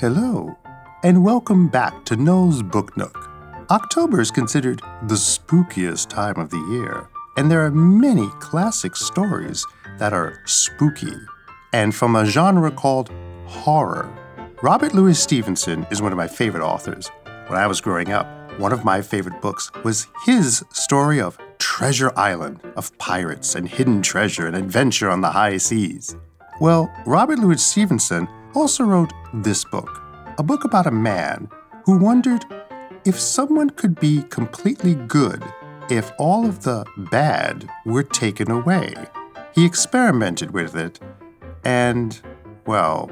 Hello, and welcome back to Noel's Book Nook. October is considered the spookiest time of the year, and there are many classic stories that are spooky and from a genre called horror. Robert Louis Stevenson is one of my favorite authors. When I was growing up, one of my favorite books was his story of Treasure Island, of pirates and hidden treasure and adventure on the high seas. Well, Robert Louis Stevenson also wrote this book, a book about a man who wondered if someone could be completely good if all of the bad were taken away. He experimented with it, and, well,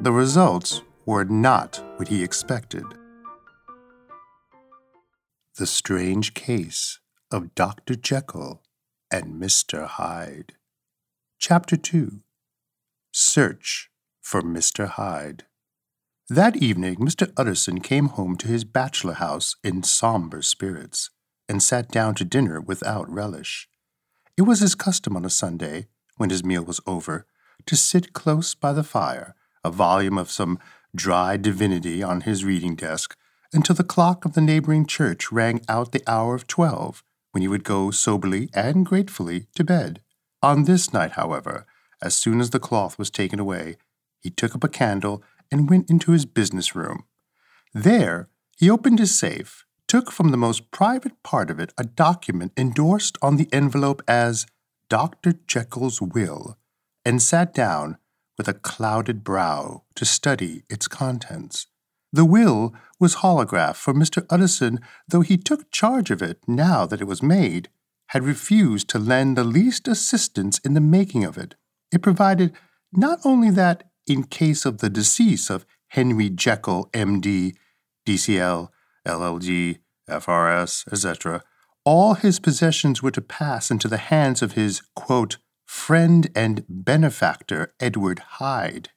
the results were not what he expected. The Strange Case of Dr. Jekyll and Mr. Hyde. Chapter 2 Search for Mr. Hyde. That evening, Mr. Utterson came home to his bachelor house in somber spirits and sat down to dinner without relish. It was his custom on a Sunday, when his meal was over, to sit close by the fire, a volume of some dry divinity on his reading desk, until the clock of the neighboring church rang out the hour of twelve, when he would go soberly and gratefully to bed. On this night, however, as soon as the cloth was taken away, he took up a candle and went into his business room. There, he opened his safe, took from the most private part of it a document endorsed on the envelope as Dr. Jekyll's will, and sat down with a clouded brow to study its contents. The will was holographed, for Mr. Utterson, though he took charge of it now that it was made, had refused to lend the least assistance in the making of it. It provided not only that in case of the decease of Henry Jekyll, M.D., DCL, LLD, FRS, etc., all his possessions were to pass into the hands of his, quote, friend and benefactor Edward Hyde,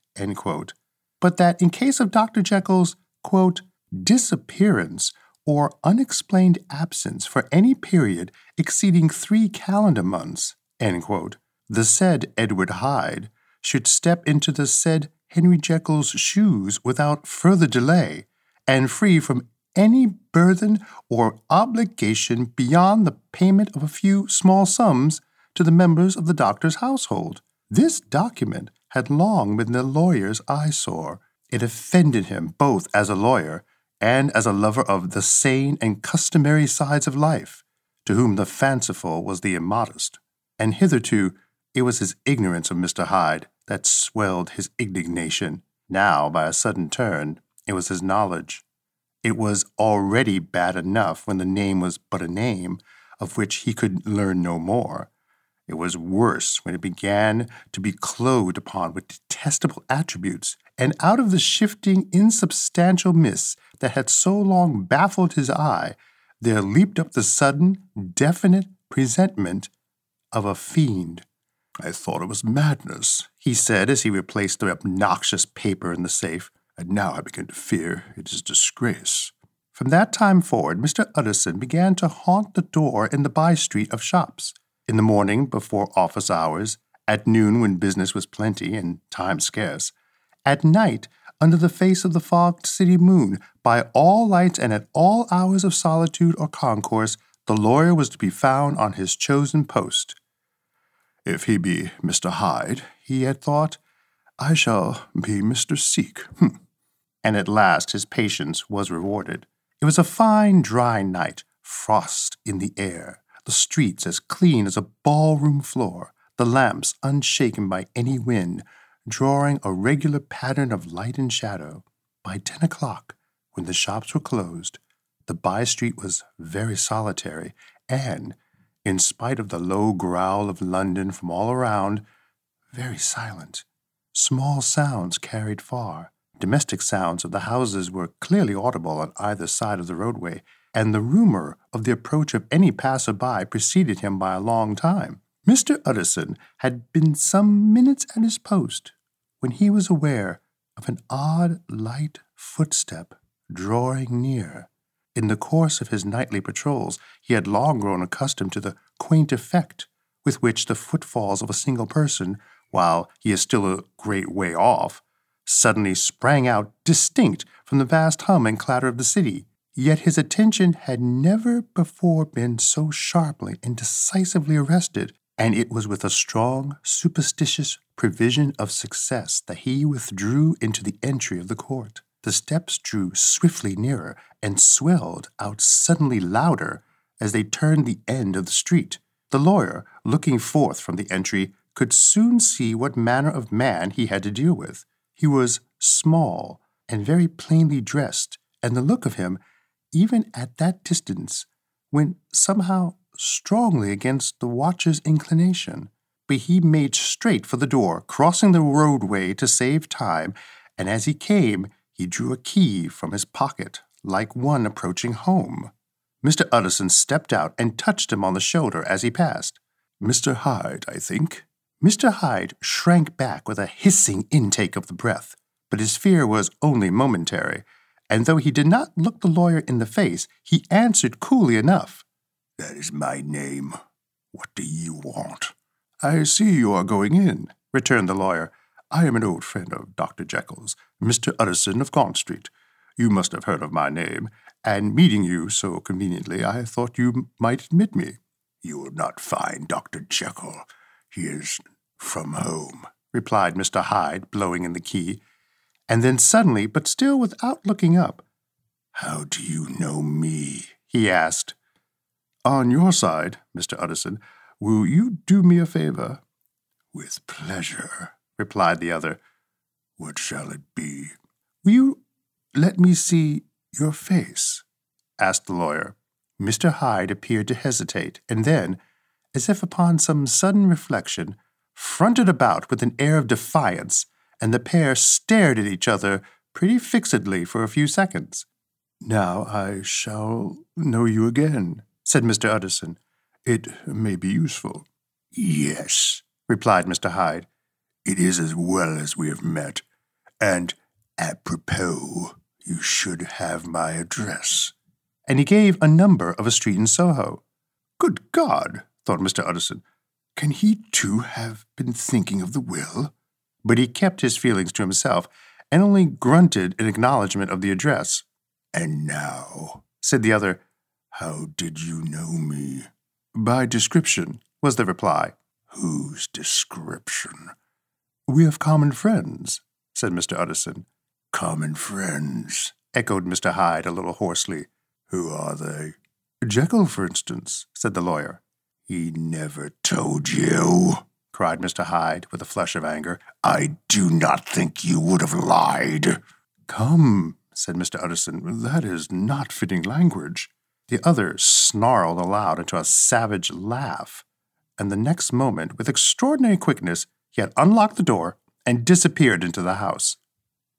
but that in case of Dr. Jekyll's, quote, disappearance or unexplained absence for any period exceeding three calendar months, quote, the said Edward Hyde should step into the said Henry Jekyll's shoes without further delay and free from any burthen or obligation beyond the payment of a few small sums to the members of the doctor's household. This document had long been the lawyer's eyesore. It offended him both as a lawyer and as a lover of the sane and customary sides of life, to whom the fanciful was the immodest. And hitherto it was his ignorance of Mr. Hyde that swelled his indignation. Now, by a sudden turn, it was his knowledge. It was already bad enough when the name was but a name, of which he could learn no more. It was worse when it began to be clothed upon with detestable attributes, and out of the shifting, insubstantial mists that had so long baffled his eye, there leaped up the sudden, definite presentment of a fiend. I thought it was madness, he said as he replaced the obnoxious paper in the safe, and now I begin to fear it is disgrace. From that time forward, Mr. Utterson began to haunt the door in the by street of shops. In the morning, before office hours, at noon when business was plenty and time scarce, at night, under the face of the fogged city moon, by all lights and at all hours of solitude or concourse, the lawyer was to be found on his chosen post. If he be Mr. Hyde, he had thought, I shall be Mr. Seek. Hm. And at last his patience was rewarded. It was a fine, dry night, frost in the air, the streets as clean as a ballroom floor, the lamps unshaken by any wind, drawing a regular pattern of light and shadow. By ten o'clock, when the shops were closed, the by street was very solitary, and in spite of the low growl of London from all around, very silent. Small sounds carried far. Domestic sounds of the houses were clearly audible on either side of the roadway, and the rumor of the approach of any passer by preceded him by a long time. Mr. Utterson had been some minutes at his post when he was aware of an odd, light footstep drawing near. In the course of his nightly patrols, he had long grown accustomed to the quaint effect with which the footfalls of a single person, while he is still a great way off, suddenly sprang out distinct from the vast hum and clatter of the city. Yet his attention had never before been so sharply and decisively arrested, and it was with a strong, superstitious prevision of success that he withdrew into the entry of the court. The steps drew swiftly nearer and swelled out suddenly louder as they turned the end of the street. The lawyer, looking forth from the entry, could soon see what manner of man he had to deal with. He was small and very plainly dressed, and the look of him, even at that distance, went somehow strongly against the watcher's inclination. But he made straight for the door, crossing the roadway to save time, and as he came, he drew a key from his pocket, like one approaching home. Mr. Utterson stepped out and touched him on the shoulder as he passed. Mr. Hyde, I think. Mr. Hyde shrank back with a hissing intake of the breath, but his fear was only momentary, and though he did not look the lawyer in the face, he answered coolly enough. That is my name. What do you want? I see you are going in, returned the lawyer. I am an old friend of Dr. Jekyll's, Mr. Utterson of Gaunt Street. You must have heard of my name, and meeting you so conveniently, I thought you might admit me. You will not find Dr. Jekyll. He is from home, replied Mr. Hyde, blowing in the key. And then suddenly, but still without looking up, How do you know me? he asked. On your side, Mr. Utterson, will you do me a favor? With pleasure, replied the other. What shall it be? Will you let me see your face? asked the lawyer. Mr. Hyde appeared to hesitate, and then, as if upon some sudden reflection, fronted about with an air of defiance, and the pair stared at each other pretty fixedly for a few seconds. Now I shall know you again, said Mr. Utterson. It may be useful. Yes, replied Mr. Hyde. It is as well as we have met. And apropos, you should have my address. And he gave a number of a street in Soho. Good God, thought Mr. Utterson. Can he too have been thinking of the will? But he kept his feelings to himself and only grunted in acknowledgment of the address. And now, said the other, how did you know me? By description, was the reply. Whose description? We have common friends, said Mr. Utterson. Common friends, echoed Mr. Hyde a little hoarsely. Who are they? Jekyll, for instance, said the lawyer. He never told you, cried Mr. Hyde with a flush of anger. I do not think you would have lied. Come, said Mr. Utterson, that is not fitting language. The other snarled aloud into a savage laugh, and the next moment, with extraordinary quickness, he had unlocked the door and disappeared into the house.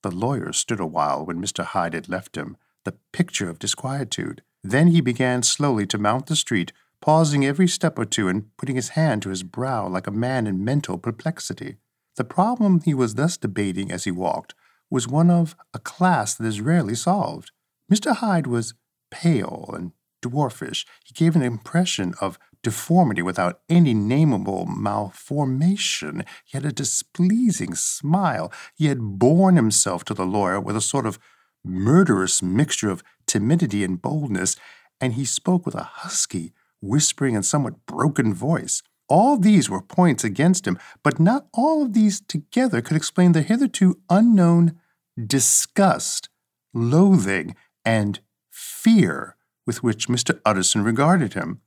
The lawyer stood a while when Mr. Hyde had left him, the picture of disquietude. Then he began slowly to mount the street, pausing every step or two and putting his hand to his brow like a man in mental perplexity. The problem he was thus debating as he walked was one of a class that is rarely solved. Mr. Hyde was pale and dwarfish. He gave an impression of deformity without any nameable malformation. He had a displeasing smile. He had borne himself to the lawyer with a sort of murderous mixture of timidity and boldness, and he spoke with a husky, whispering, and somewhat broken voice. All these were points against him, but not all of these together could explain the hitherto unknown disgust, loathing, and fear with which Mr. Utterson regarded him.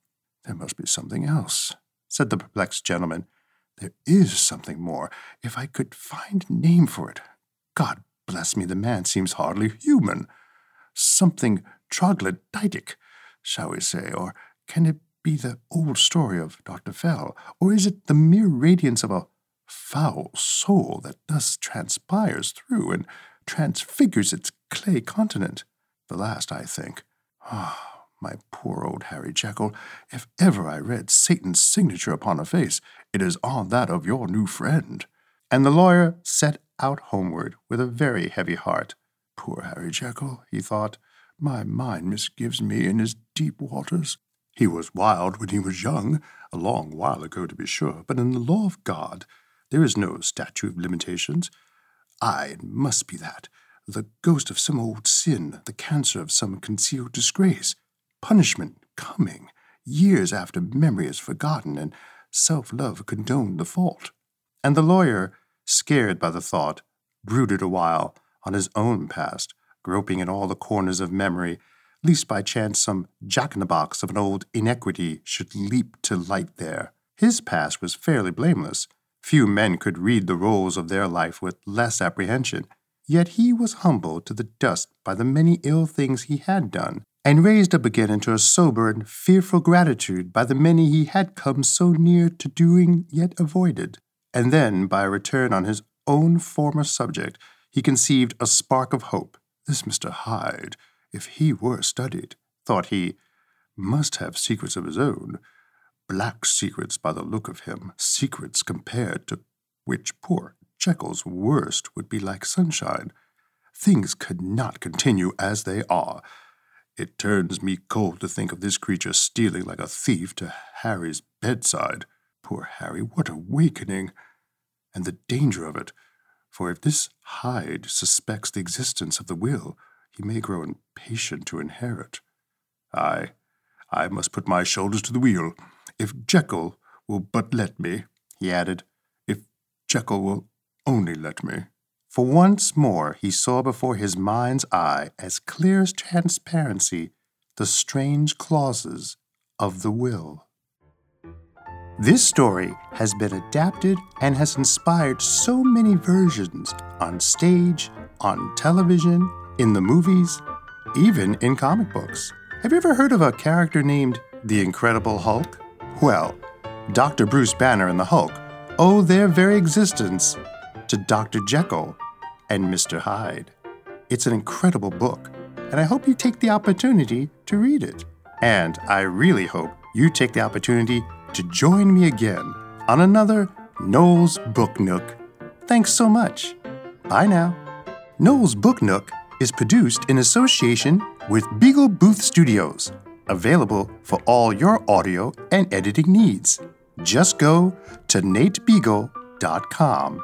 There must be something else, said the perplexed gentleman. There is something more. If I could find name for it. God bless me, the man seems hardly human. Something troglodytic, shall we say, or can it be the old story of Dr. Fell, or is it the mere radiance of a foul soul that thus transpires through and transfigures its clay continent? The last, I think. Ah, my poor old Harry Jekyll, if ever I read Satan's signature upon a face, it is on that of your new friend. And the lawyer set out homeward with a very heavy heart. Poor Harry Jekyll, he thought, my mind misgives me in his deep waters. He was wild when he was young, a long while ago to be sure, but in the law of God there is no statute of limitations. Aye, it must be that. The ghost of some old sin, the cancer of some concealed disgrace. Punishment coming, years after memory is forgotten and self love condoned the fault. And the lawyer, scared by the thought, brooded a while on his own past, groping in all the corners of memory, lest by chance some jack in the box of an old inequity should leap to light there. His past was fairly blameless. Few men could read the rolls of their life with less apprehension. Yet he was humbled to the dust by the many ill things he had done, and raised up again into a sober and fearful gratitude by the many he had come so near to doing yet avoided. And then, by a return on his own former subject, he conceived a spark of hope. This Mr. Hyde, if he were studied, thought he, must have secrets of his own. Black secrets by the look of him, secrets compared to which poor Jekyll's worst would be like sunshine. Things could not continue as they are. It turns me cold to think of this creature stealing like a thief to Harry's bedside. Poor Harry, what awakening! And the danger of it, for if this Hyde suspects the existence of the will, he may grow impatient to inherit. Ay, I must put my shoulders to the wheel. If Jekyll will but let me, he added, if Jekyll will only let me. For once more he saw before his mind's eye, as clear as transparency, the strange clauses of the will. This story has been adapted and has inspired so many versions on stage, on television, in the movies, even in comic books. Have you ever heard of a character named the Incredible Hulk? Well, Dr. Bruce Banner and the Hulk owe their very existence to Dr. Jekyll and Mr. Hyde. It's an incredible book, and I hope you take the opportunity to read it. And I really hope you take the opportunity to join me again on another Noel's Book Nook. Thanks so much. Bye now. Noel's Book Nook is produced in association with Beagle Booth Studios, available for all your audio and editing needs. Just go to natebeagle.com.